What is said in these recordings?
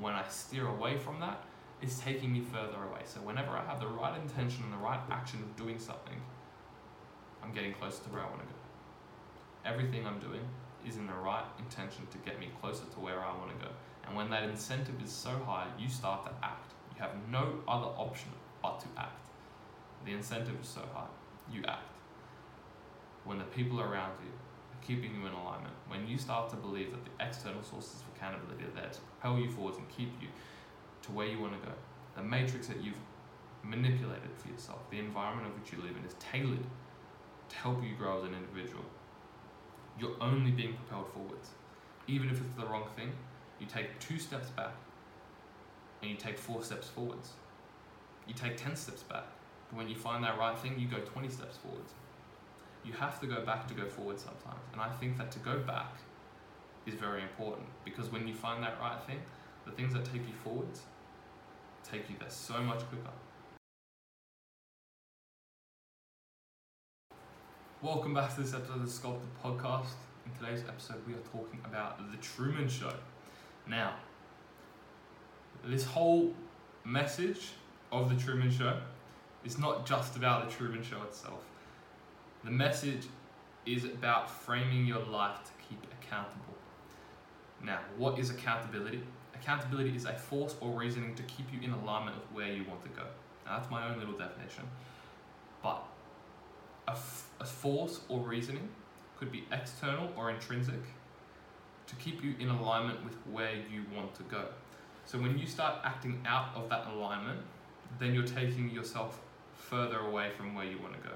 when I steer away from that, it's taking me further away. So whenever I have the right intention and the right action of doing something, I'm getting closer to where I want to go. Everything I'm doing is in the right intention to get me closer to where I want to go. And when that incentive is so high, you start to act. You have no other option but to act. The incentive is so high, you act. When the people around you keeping you in alignment, when you start to believe that the external sources of accountability are there to propel you forwards and keep you to where you want to go, the matrix that you've manipulated for yourself, the environment of which you live in is tailored to help you grow as an individual. You're only being propelled forwards. Even if it's the wrong thing, you take two steps back and you take four steps forwards. You take 10 steps back. But when you find that right thing, you go 20 steps forwards. You have to go back to go forward sometimes. And I think that to go back is very important because when you find that right thing, the things that take you forwards take you there so much quicker. Welcome back to this episode of the Sculpted Podcast. In today's episode, we are talking about The Truman Show. Now, this whole message of The Truman Show is not just about The Truman Show itself. The message is about framing your life to keep accountable. Now, what is accountability? Accountability is a force or reasoning to keep you in alignment with where you want to go. Now, that's my own little definition. But a, f- a force or reasoning could be external or intrinsic to keep you in alignment with where you want to go. So when you start acting out of that alignment, then you're taking yourself further away from where you want to go.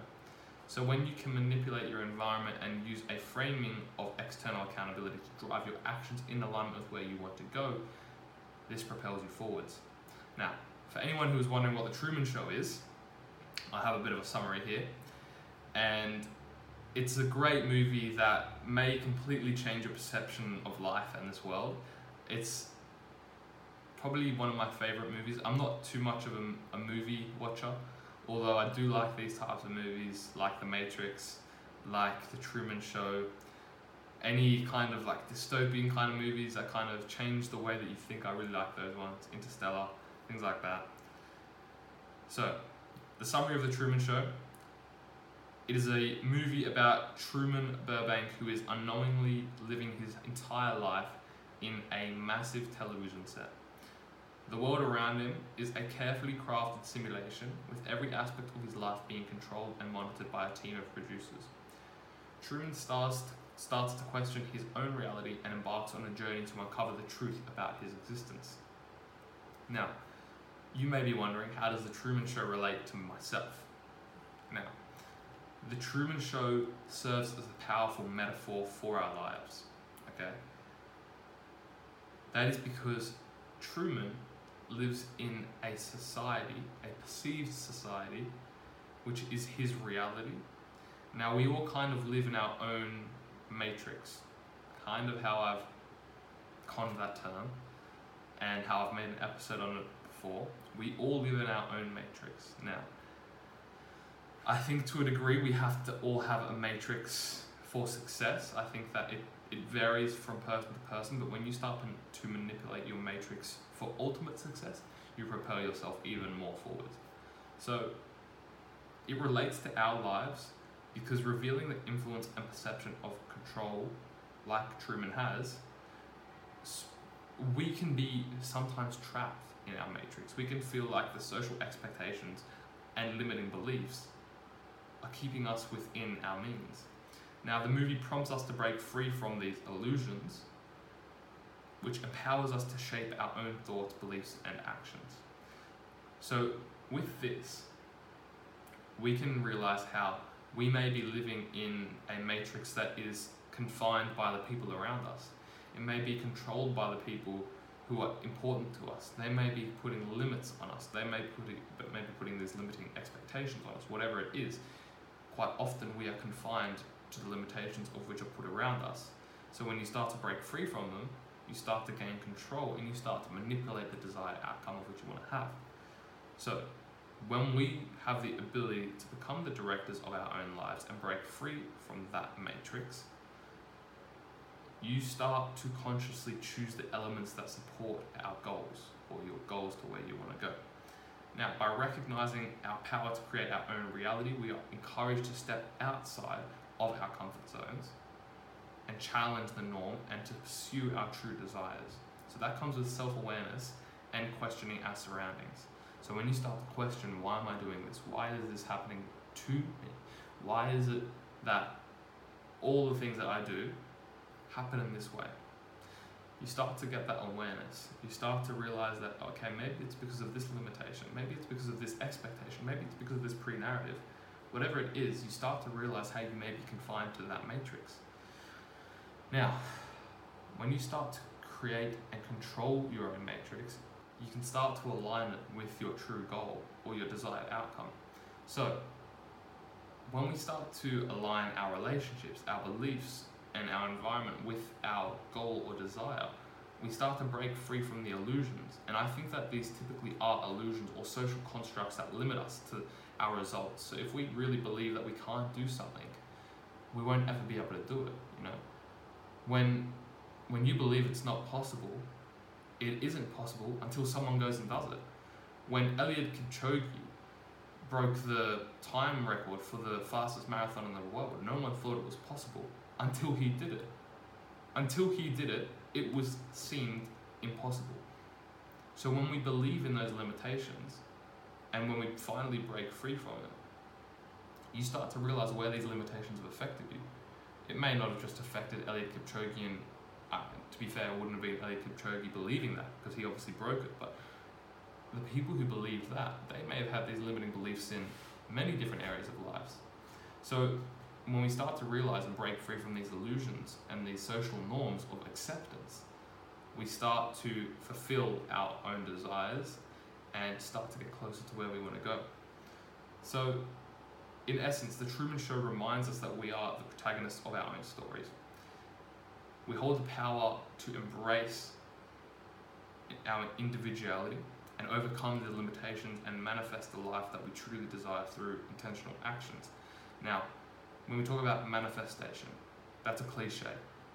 So when you can manipulate your environment and use a framing of external accountability to drive your actions in alignment with where you want to go, this propels you forwards. Now, for anyone who is wondering what the Truman Show is, I have a bit of a summary here. And it's a great movie that may completely change your perception of life and this world. It's probably one of my favorite movies. I'm not too much of a, a movie watcher, although I do like these types of movies, like The Matrix, like The Truman Show, any kind of like dystopian kind of movies that kind of change the way that you think. I really like those ones, Interstellar, things like that. So, the summary of The Truman Show it is a movie about Truman Burbank who is unknowingly living his entire life in a massive television set. The world around him is a carefully crafted simulation with every aspect of his life being controlled and monitored by a team of producers. Truman starts, starts to question his own reality and embarks on a journey to uncover the truth about his existence. Now, you may be wondering how does the Truman Show relate to myself? Now, the Truman Show serves as a powerful metaphor for our lives. Okay? That is because Truman lives in a society, a perceived society, which is his reality. Now, we all kind of live in our own matrix, kind of how I've conned that term and how I've made an episode on it before. We all live in our own matrix. Now, I think to a degree we have to all have a matrix for success. I think that it, it varies from person to person, but when you start to manipulate your matrix for ultimate success, you propel yourself even more forward. So it relates to our lives because revealing the influence and perception of control, like Truman has, we can be sometimes trapped in our matrix. We can feel like the social expectations and limiting beliefs are keeping us within our means. Now, the movie prompts us to break free from these illusions, which empowers us to shape our own thoughts, beliefs, and actions. So, with this, we can realize how we may be living in a matrix that is confined by the people around us. It may be controlled by the people who are important to us. They may be putting limits on us. They may, put it, but may be putting these limiting expectations on us, whatever it is quite often we are confined to the limitations of which are put around us. So when you start to break free from them, you start to gain control and you start to manipulate the desired outcome of which you want to have. So when we have the ability to become the directors of our own lives and break free from that matrix, you start to consciously choose the elements that support our goals or your goals to where you want to go. Now, by recognizing our power to create our own reality, we are encouraged to step outside of our comfort zones and challenge the norm and to pursue our true desires. So that comes with self awareness and questioning our surroundings. So when you start to question, why am I doing this? Why is this happening to me? Why is it that all the things that I do happen in this way? You start to get that awareness. You start to realize that, okay, maybe it's because of this limitation. Maybe it's because of this expectation. Maybe it's because of this pre narrative. Whatever it is, you start to realize how you may be confined to that matrix. Now, when you start to create and control your own matrix, you can start to align it with your true goal or your desired outcome. So, when we start to align our relationships, our beliefs, and our environment with our goal or desire, we start to break free from the illusions. And I think that these typically are illusions or social constructs that limit us to our results. So if we really believe that we can't do something, we won't ever be able to do it, you know. When when you believe it's not possible, it isn't possible until someone goes and does it. When Eliud Kipchoge broke the time record for the fastest marathon in the world, no one thought it was possible until he did it. Until he did it, it was seemed impossible. So when we believe in those limitations, and when we finally break free from it, you start to realize where these limitations have affected you. It may not have just affected Eliud Kipchoge, and uh, to be fair, it wouldn't have been Eliud Kipchoge believing that because he obviously broke it. But the people who believed that, they may have had these limiting beliefs in many different areas of lives. So when we start to realize and break free from these illusions and these social norms of acceptance, we start to fulfill our own desires and start to get closer to where we want to go. So, in essence, the Truman Show reminds us that we are the protagonists of our own stories. We hold the power to embrace our individuality and overcome the limitations and manifest the life that we truly desire through intentional actions. Now, when we talk about manifestation, that's a cliche.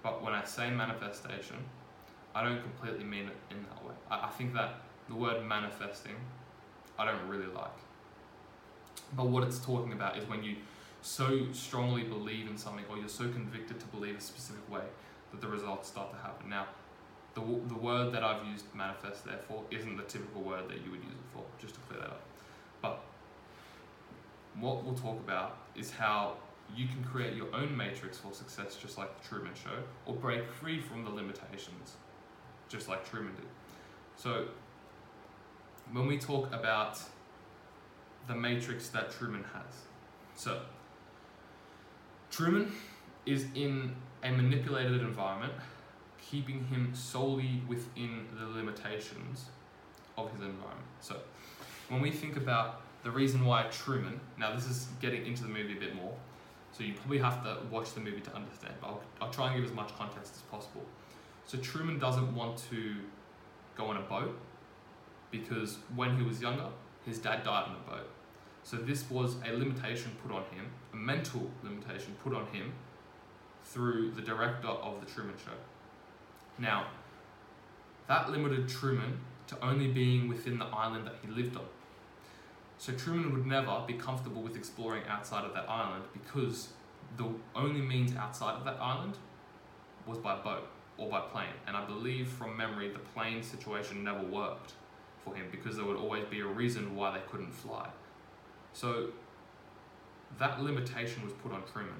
But when I say manifestation, I don't completely mean it in that way. I, I think that the word manifesting, I don't really like. But what it's talking about is when you so strongly believe in something or you're so convicted to believe a specific way that the results start to happen. Now, the, the word that I've used manifest therefore isn't the typical word that you would use it for, just to clear that up. But what we'll talk about is how you can create your own matrix for success, just like the Truman Show, or break free from the limitations, just like Truman did. So, when we talk about the matrix that Truman has, so Truman is in a manipulated environment, keeping him solely within the limitations of his environment. So, when we think about the reason why Truman, now this is getting into the movie a bit more, so you probably have to watch the movie to understand, but I'll, I'll try and give as much context as possible. So Truman doesn't want to go on a boat because when he was younger, his dad died on a boat. So this was a limitation put on him, a mental limitation put on him through the director of the Truman Show. Now, that limited Truman to only being within the island that he lived on. So Truman would never be comfortable with exploring outside of that island because the only means outside of that island was by boat or by plane. And I believe from memory the plane situation never worked for him because there would always be a reason why they couldn't fly. So that limitation was put on Truman.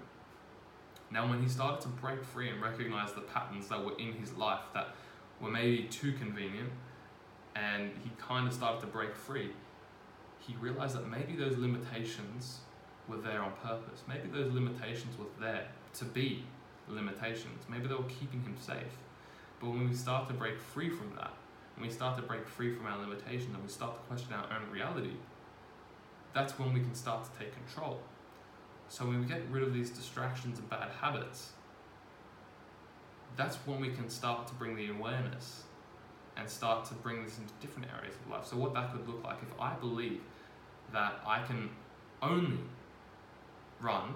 Now, when he started to break free and recognize the patterns that were in his life that were maybe too convenient, and he kind of started to break free, he realized that maybe those limitations were there on purpose. Maybe those limitations were there to be limitations. Maybe they were keeping him safe. But when we start to break free from that, when we start to break free from our limitations and we start to question our own reality, that's when we can start to take control. So when we get rid of these distractions and bad habits, that's when we can start to bring the awareness and start to bring this into different areas of life. So what that could look like if I believe that I can only run,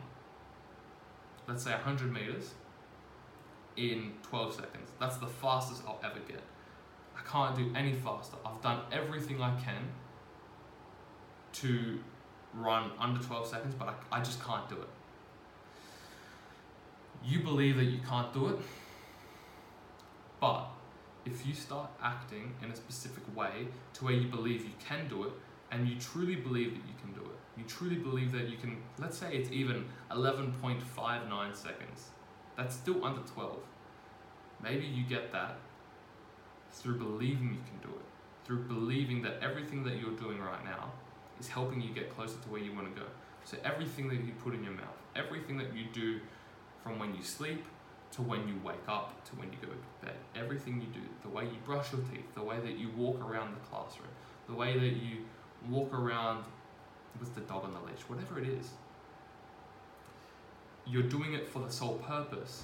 let's say 100 meters, in 12 seconds. That's the fastest I'll ever get. I can't do any faster. I've done everything I can to run under 12 seconds, but I, I just can't do it. You believe that you can't do it, but if you start acting in a specific way to where you believe you can do it and you truly believe that you can do it, you truly believe that you can, let's say it's even 11.59 seconds, that's still under 12. Maybe you get that through believing you can do it, through believing that everything that you're doing right now is helping you get closer to where you want to go. So everything that you put in your mouth, everything that you do from when you sleep to when you wake up to when you go to bed, everything you do, the way you brush your teeth, the way that you walk around the classroom, the way that you walk around with the dog on the leash, whatever it is, you're doing it for the sole purpose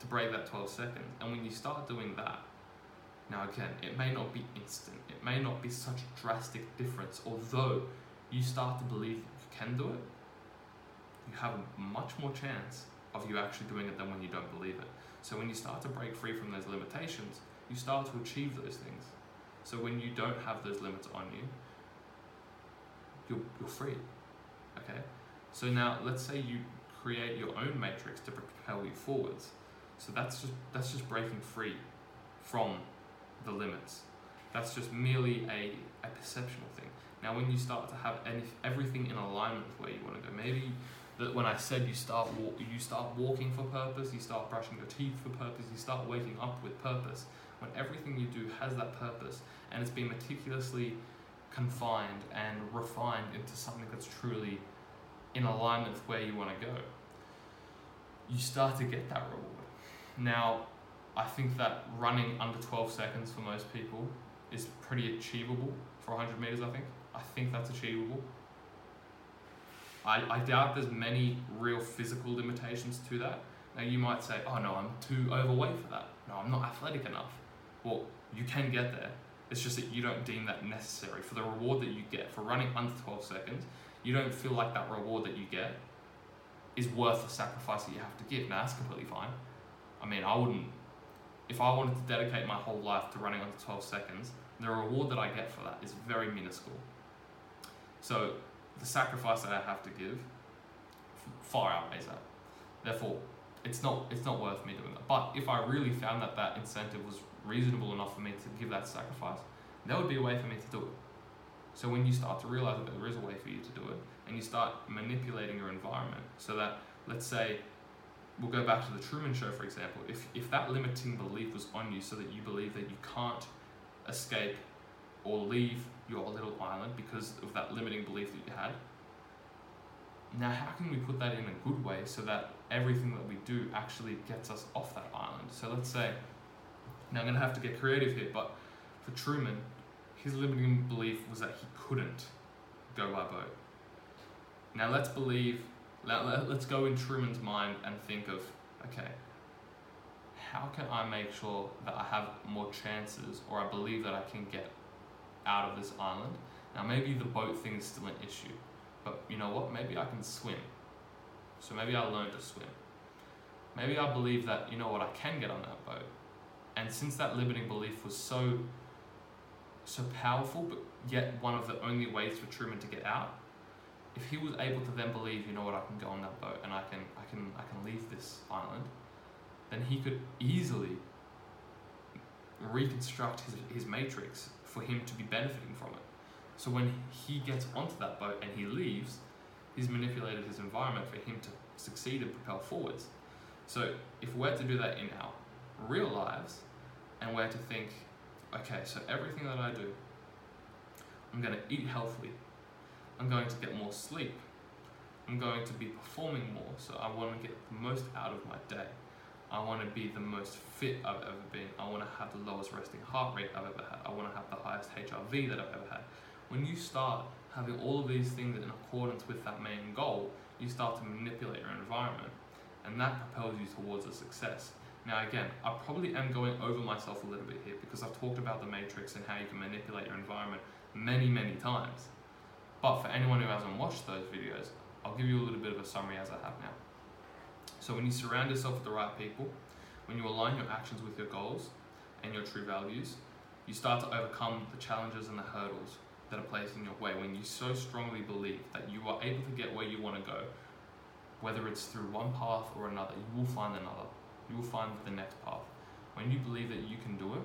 to break that 12 seconds. And when you start doing that, now again, it may not be instant, it may not be such a drastic difference, although you start to believe you can do it, you have much more chance of you actually doing it than when you don't believe it. So when you start to break free from those limitations, you start to achieve those things. So when you don't have those limits on you, you're, you're free. Okay? So now let's say you create your own matrix to propel you forwards. So that's just that's just breaking free from the limits. That's just merely a, a perceptual thing. Now when you start to have any, everything in alignment with where you want to go, maybe that when I said you start walk, you start walking for purpose, you start brushing your teeth for purpose, you start waking up with purpose. When everything you do has that purpose and it's been meticulously confined and refined into something that's truly in alignment with where you want to go, you start to get that reward. Now, I think that running under 12 seconds for most people is pretty achievable for 100 meters, I think. I think that's achievable. I, I doubt there's many real physical limitations to that. Now, you might say, oh no, I'm too overweight for that. No, I'm not athletic enough. Well, you can get there. It's just that you don't deem that necessary. For the reward that you get for running under 12 seconds, you don't feel like that reward that you get is worth the sacrifice that you have to give. Now, that's completely fine. I mean, I wouldn't, if I wanted to dedicate my whole life to running under 12 seconds, the reward that I get for that is very minuscule. So, the sacrifice that I have to give far outweighs that. Therefore, it's not it's not worth me doing that. But if I really found that that incentive was reasonable enough for me to give that sacrifice, there would be a way for me to do it. So when you start to realize that there is a way for you to do it, and you start manipulating your environment, so that let's say we'll go back to the Truman Show for example. If if that limiting belief was on you, so that you believe that you can't escape or leave your little island because of that limiting belief that you had. Now, how can we put that in a good way so that everything that we do actually gets us off that island? So let's say, now I'm going to have to get creative here, but for Truman, his limiting belief was that he couldn't go by boat. Now let's believe, let, let, let's go in Truman's mind and think of, okay, how can I make sure that I have more chances or I believe that I can get out of this island. Now, maybe the boat thing is still an issue, but you know what? Maybe I can swim. So maybe I learn to swim. Maybe I believe that, you know what, I can get on that boat. And since that limiting belief was so so powerful, but yet one of the only ways for Truman to get out, if he was able to then believe, you know what, I can go on that boat and I can I can I can leave this island, then he could easily reconstruct his, his matrix for him to be benefiting from it. So when he gets onto that boat and he leaves, he's manipulated his environment for him to succeed and propel forwards. So if we're to do that in our real lives, and we're to think, okay, so everything that I do, I'm going to eat healthily, I'm going to get more sleep, I'm going to be performing more, so I want to get the most out of my day. I want to be the most fit I've ever been. I want to have the lowest resting heart rate I've ever had. I want to have the highest HRV that I've ever had. When you start having all of these things in accordance with that main goal, you start to manipulate your environment, and that propels you towards a success. Now, again, I probably am going over myself a little bit here because I've talked about the matrix and how you can manipulate your environment many, many times. But for anyone who hasn't watched those videos, I'll give you a little bit of a summary as I have now. So when you surround yourself with the right people, When you align your actions with your goals and your true values, you start to overcome the challenges and the hurdles that are placed in your way. When you so strongly believe that you are able to get where you want to go, whether it's through one path or another, you will find another. You will find the next path. When you believe that you can do it,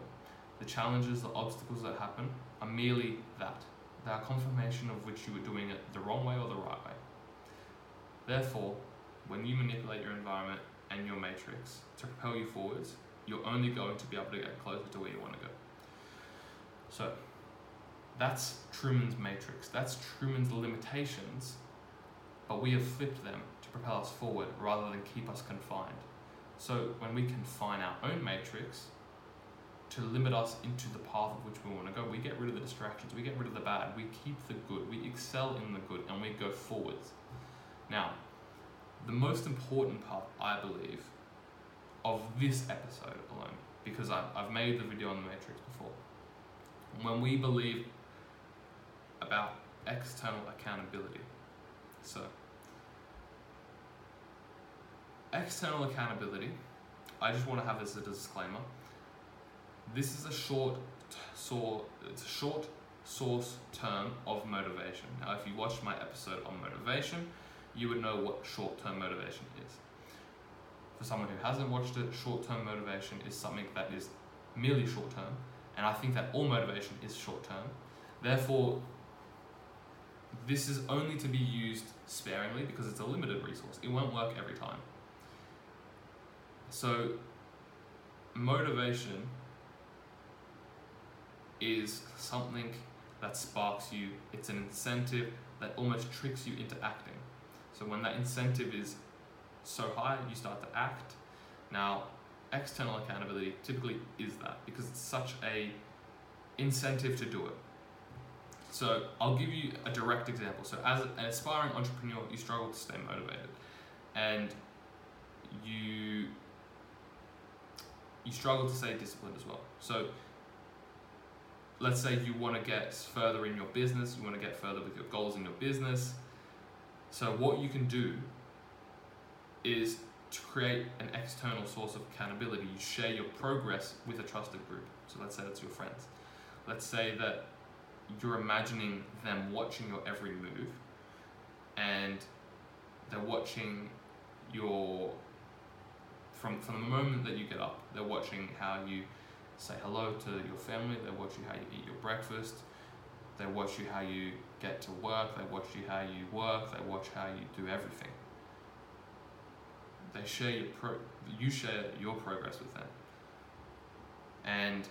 the challenges, the obstacles that happen are merely that. They are confirmation of which you were doing it the wrong way or the right way. Therefore, when you manipulate your environment and your matrix to propel you forwards, you're only going to be able to get closer to where you want to go. So, that's Truman's matrix. That's Truman's limitations, but we have flipped them to propel us forward rather than keep us confined. So, when we confine our own matrix to limit us into the path of which we want to go, we get rid of the distractions, we get rid of the bad, we keep the good, we excel in the good, and we go forwards. Now, the most important part, I believe, of this episode alone, because I've, made the video on the Matrix before, when we believe about external accountability. So, external accountability, I just want to have this as a disclaimer. This is a short, so it's a short source term of motivation. Now, if you watched my episode on motivation, you would know what short-term motivation is. For someone who hasn't watched it, short-term motivation is something that is merely short-term, and I think that all motivation is short-term. Therefore, this is only to be used sparingly because it's a limited resource. It won't work every time. So, motivation is something that sparks you, it's an incentive that almost tricks you into acting. So when that incentive is so high, you start to act. Now, external accountability typically is that because it's such a incentive to do it. So I'll give you a direct example. So as an aspiring entrepreneur, you struggle to stay motivated, and you you struggle to stay disciplined as well. So let's say you want to get further in your business, you want to get further with your goals in your business, so what you can do is to create an external source of accountability. You share your progress with a trusted group. So let's say that's your friends. Let's say that you're imagining them watching your every move and they're watching your from from the moment that you get up, they're watching how you say hello to your family, they watch you how you eat your breakfast, they watch you how you get to work, they watch you how you work, they watch how you do everything. They share your pro- you share your progress with them. And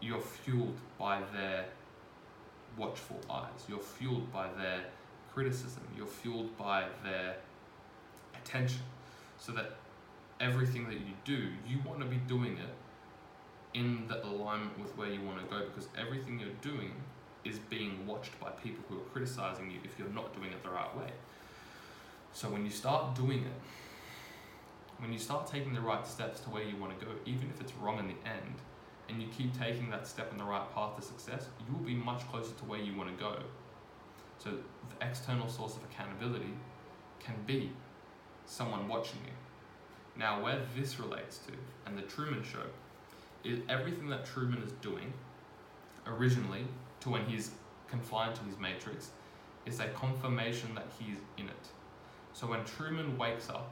you're fueled by their watchful eyes. You're fueled by their criticism. You're fueled by their attention. So that everything that you do, you want to be doing it in the alignment with where you want to go because everything you're doing is being watched by people who are criticizing you if you're not doing it the right way. So when you start doing it, when you start taking the right steps to where you want to go, even if it's wrong in the end, and you keep taking that step in the right path to success, you will be much closer to where you want to go. So the external source of accountability can be someone watching you. Now, where this relates to, and the Truman Show, is everything that Truman is doing originally to when he's confined to his matrix is a confirmation that he's in it. So when Truman wakes up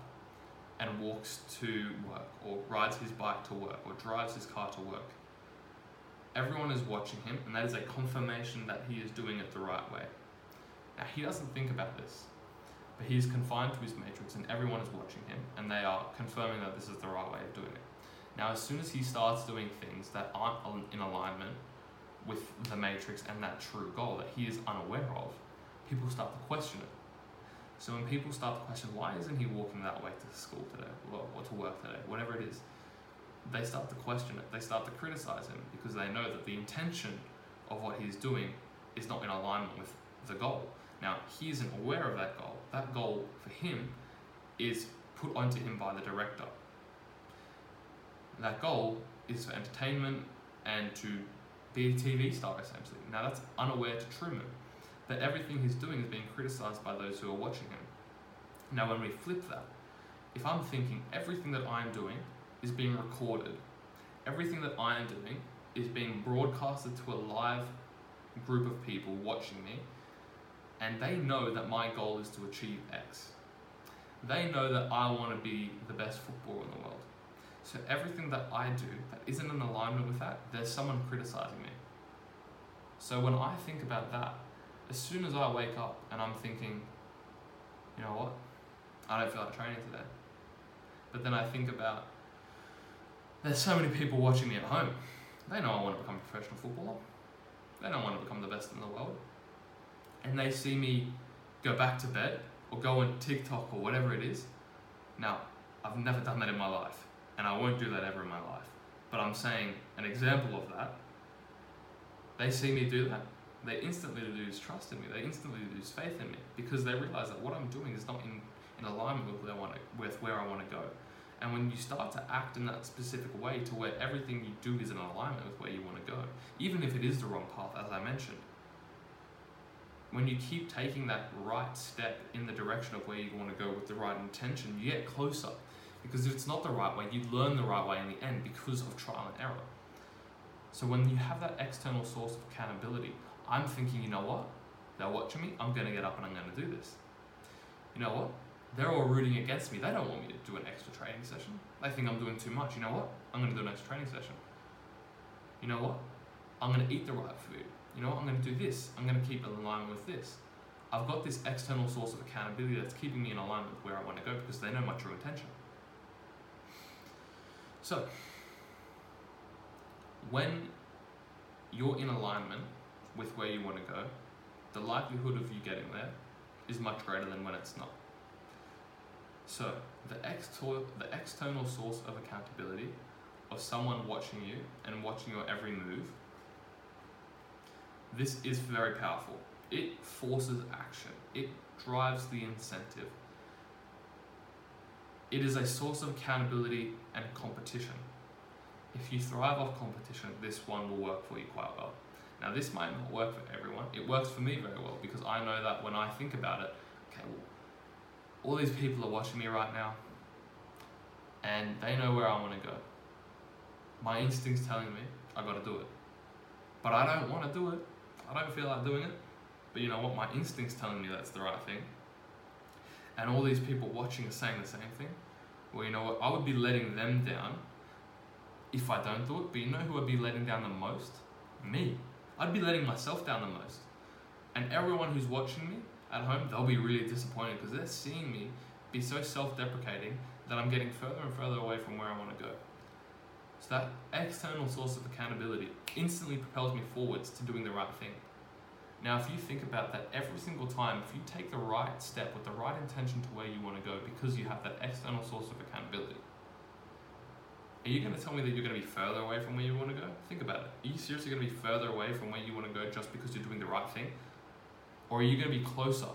and walks to work, or rides his bike to work, or drives his car to work, everyone is watching him, and that is a confirmation that he is doing it the right way. Now, he doesn't think about this, but he is confined to his matrix, and everyone is watching him, and they are confirming that this is the right way of doing it. Now, as soon as he starts doing things that aren't in alignment with the matrix and that true goal that he is unaware of, people start to question it. So when people start to question why isn't he walking that way to school today or, to work today, whatever it is, they start to question it. They start to criticize him because they know that the intention of what he's doing is not in alignment with the goal. Now he isn't aware of that goal. That goal for him is put onto him by the director. That goal is for entertainment and to be a TV star essentially. Now that's unaware to Truman that everything he's doing is being criticized by those who are watching him. Now when we flip that, if I'm thinking everything that I'm doing is being recorded. Everything that I am doing is being broadcasted to a live group of people watching me, and they know that my goal is to achieve X. They know that I want to be the best footballer in the world. So everything that I do that isn't in alignment with that, there's someone criticizing me. So when I think about that, as soon as I wake up and I'm thinking, you know what, I don't feel like training today. But then I think about there's so many people watching me at home. They know I want to become a professional footballer. They don't want to become the best in the world. And they see me go back to bed or go on TikTok or whatever it is. Now, I've never done that in my life, and I won't do that ever in my life. But I'm saying an example of that. They see me do that, they instantly lose trust in me. They instantly lose faith in me because they realize that what I'm doing is not in, in alignment with where I want to, with where I want to go. And when you start to act in that specific way to where everything you do is in alignment with where you want to go, even if it is the wrong path, as I mentioned, when you keep taking that right step in the direction of where you want to go with the right intention, you get closer. Because if it's not the right way, you learn the right way in the end because of trial and error. So when you have that external source of accountability, I'm thinking, you know what? They're watching me, I'm going to get up and I'm going to do this. You know what? They're all rooting against me. They don't want me to do an extra training session. They think I'm doing too much. You know what? I'm going to do an extra training session. You know what? I'm going to eat the right food. You know what? I'm going to do this. I'm going to keep in alignment with this. I've got this external source of accountability that's keeping me in alignment with where I want to go because they know my true intention. So, when you're in alignment with where you want to go, the likelihood of you getting there is much greater than when it's not. So, the, extor- the external source of accountability of someone watching you and watching your every move, this is very powerful. It forces action, it drives the incentive. It is a source of accountability and competition. If you thrive off competition, this one will work for you quite well. Now, this might not work for everyone. It works for me very well because I know that when I think about it, okay, well, all these people are watching me right now and they know where I want to go. My instinct's telling me I got to do it. But I don't want to do it. I don't feel like doing it. But you know what? My instinct's telling me that's the right thing. And all these people watching are saying the same thing. Well, you know what? I would be letting them down if I don't do it. But you know who I'd be letting down the most? Me. I'd be letting myself down the most. And everyone who's watching me at home, they'll be really disappointed because they're seeing me be so self deprecating that I'm getting further and further away from where I want to go. So that external source of accountability instantly propels me forwards to doing the right thing. Now, if you think about that every single time, if you take the right step with the right intention to where you want to go because you have that external source of accountability, are you going to tell me that you're going to be further away from where you want to go? Think about it. Are you seriously going to be further away from where you want to go just because you're doing the right thing? Or are you going to be closer?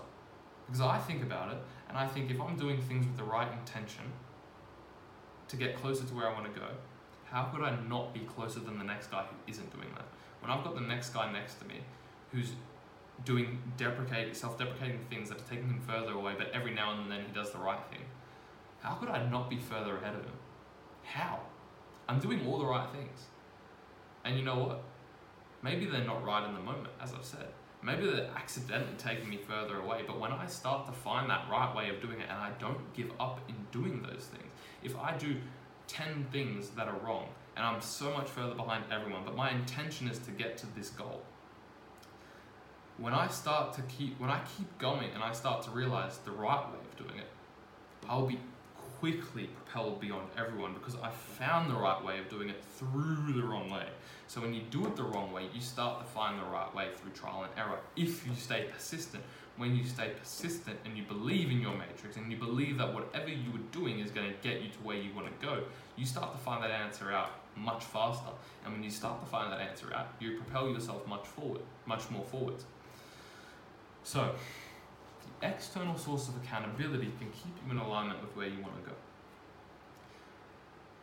Because I think about it and I think if I'm doing things with the right intention to get closer to where I want to go, how could I not be closer than the next guy who isn't doing that? When I've got the next guy next to me who's doing deprecate, self-deprecating things that are taking him further away, but every now and then he does the right thing, how could I not be further ahead of him? How? I'm doing all the right things. And you know what? Maybe they're not right in the moment, as I've said. Maybe they're accidentally taking me further away, but when I start to find that right way of doing it and I don't give up in doing those things, if I do 10 things that are wrong and I'm so much further behind everyone, but my intention is to get to this goal, when I start to keep, when I keep going and I start to realize the right way of doing it, I'll be quickly propelled beyond everyone because I found the right way of doing it through the wrong way. So when you do it the wrong way, you start to find the right way through trial and error. If you stay persistent, when you stay persistent and you believe in your matrix and you believe that whatever you are doing is going to get you to where you want to go, you start to find that answer out much faster. And when you start to find that answer out, you propel yourself much forward, much more forward. So, the external source of accountability can keep you in alignment with where you want to go.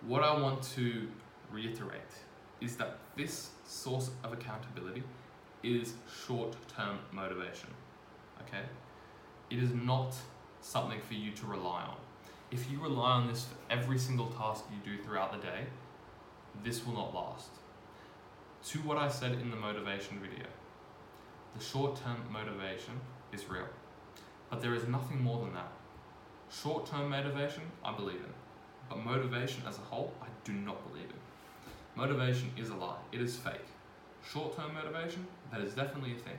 What I want to reiterate is that this source of accountability is short term motivation. Okay? It is not something for you to rely on. If you rely on this for every single task you do throughout the day, this will not last. To what I said in the motivation video, the short term motivation is real, but there is nothing more than that. Short term motivation, I believe in, but motivation as a whole, I do not believe in. Motivation is a lie, it is fake. Short term motivation, that is definitely a thing.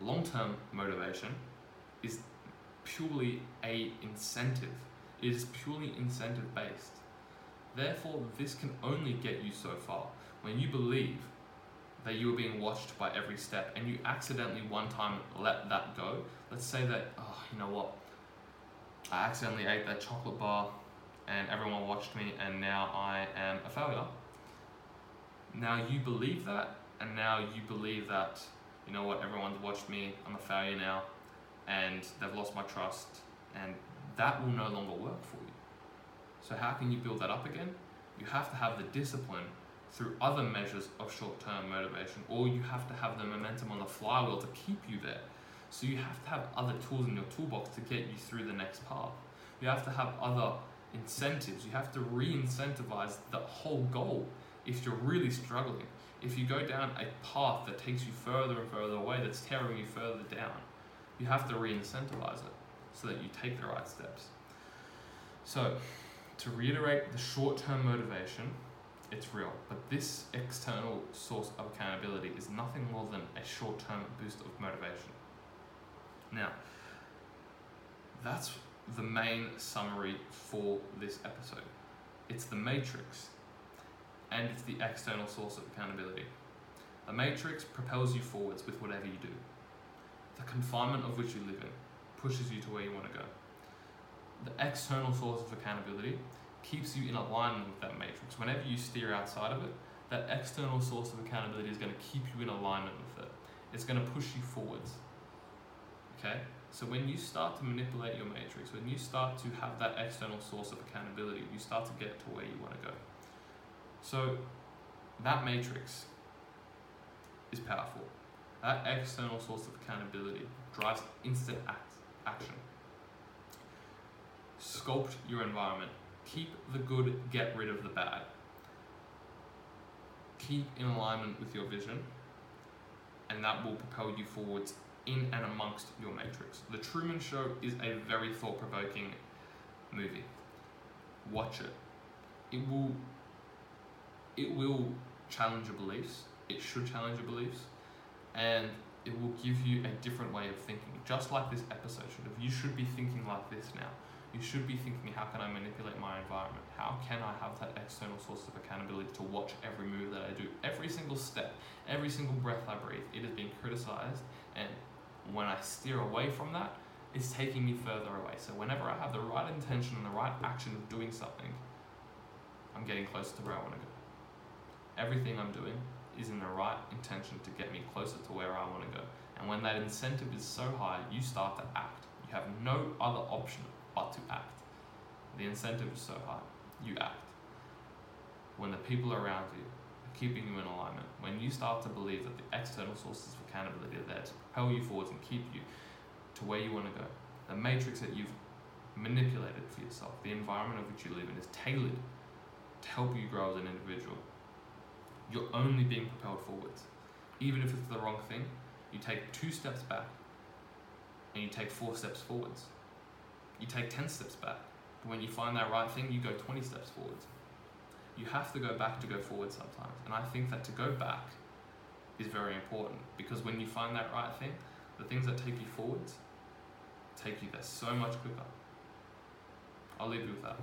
Long term motivation is purely a incentive. It is purely incentive based. Therefore, this can only get you so far. When you believe that you were being watched by every step and you accidentally one time let that go, let's say that, oh, you know what, I accidentally ate that chocolate bar and everyone watched me and now I am a failure. Now you believe that and now you believe that, you know what, everyone's watched me, I'm a failure now, and they've lost my trust, and that will no longer work for you. So, how can you build that up again? You have to have the discipline through other measures of short term motivation, or you have to have the momentum on the flywheel to keep you there. So, you have to have other tools in your toolbox to get you through the next path. You have to have other incentives. You have to re incentivize the whole goal if you're really struggling. If you go down a path that takes you further and further away, that's tearing you further down, you have to re incentivize it so that you take the right steps. So, to reiterate the short term motivation, it's real, but this external source of accountability is nothing more than a short term boost of motivation. Now, that's the main summary for this episode. It's the matrix, and it's the external source of accountability. The matrix propels you forwards with whatever you do. The confinement of which you live in pushes you to where you want to go. The external source of accountability keeps you in alignment with that matrix. Whenever you steer outside of it, that external source of accountability is going to keep you in alignment with it. It's going to push you forwards. Okay? So when you start to manipulate your matrix, when you start to have that external source of accountability, you start to get to where you want to go. So that matrix is powerful. That external source of accountability drives instant act, action. Sculpt your environment. Keep the good, get rid of the bad. Keep in alignment with your vision, and that will propel you forwards in and amongst your matrix. The Truman Show is a very thought provoking movie. Watch it. It will it will challenge your beliefs. It should challenge your beliefs. And it will give you a different way of thinking. Just like this episode should have. You should be thinking like this now. You should be thinking, how can I manipulate my environment? How can I have that external source of accountability to watch every move that I do, every single step, every single breath I breathe? It is being criticized, and when I steer away from that, it's taking me further away. So whenever I have the right intention and the right action of doing something, I'm getting closer to where I want to go. Everything I'm doing is in the right intention to get me closer to where I want to go. And when that incentive is so high, you start to act. You have no other option but to act. The incentive is so high, you act. When the people around you are keeping you in alignment, when you start to believe that the external sources of accountability are there to propel you forwards and keep you to where you want to go, the matrix that you've manipulated for yourself, the environment of which you live in, is tailored to help you grow as an individual. You're only being propelled forwards. Even if it's the wrong thing, you take two steps back and you take four steps forwards. You take 10 steps back. But when you find that right thing, you go 20 steps forwards. You have to go back to go forward sometimes. And I think that to go back is very important because when you find that right thing, the things that take you forwards take you there so much quicker. I'll leave you with that.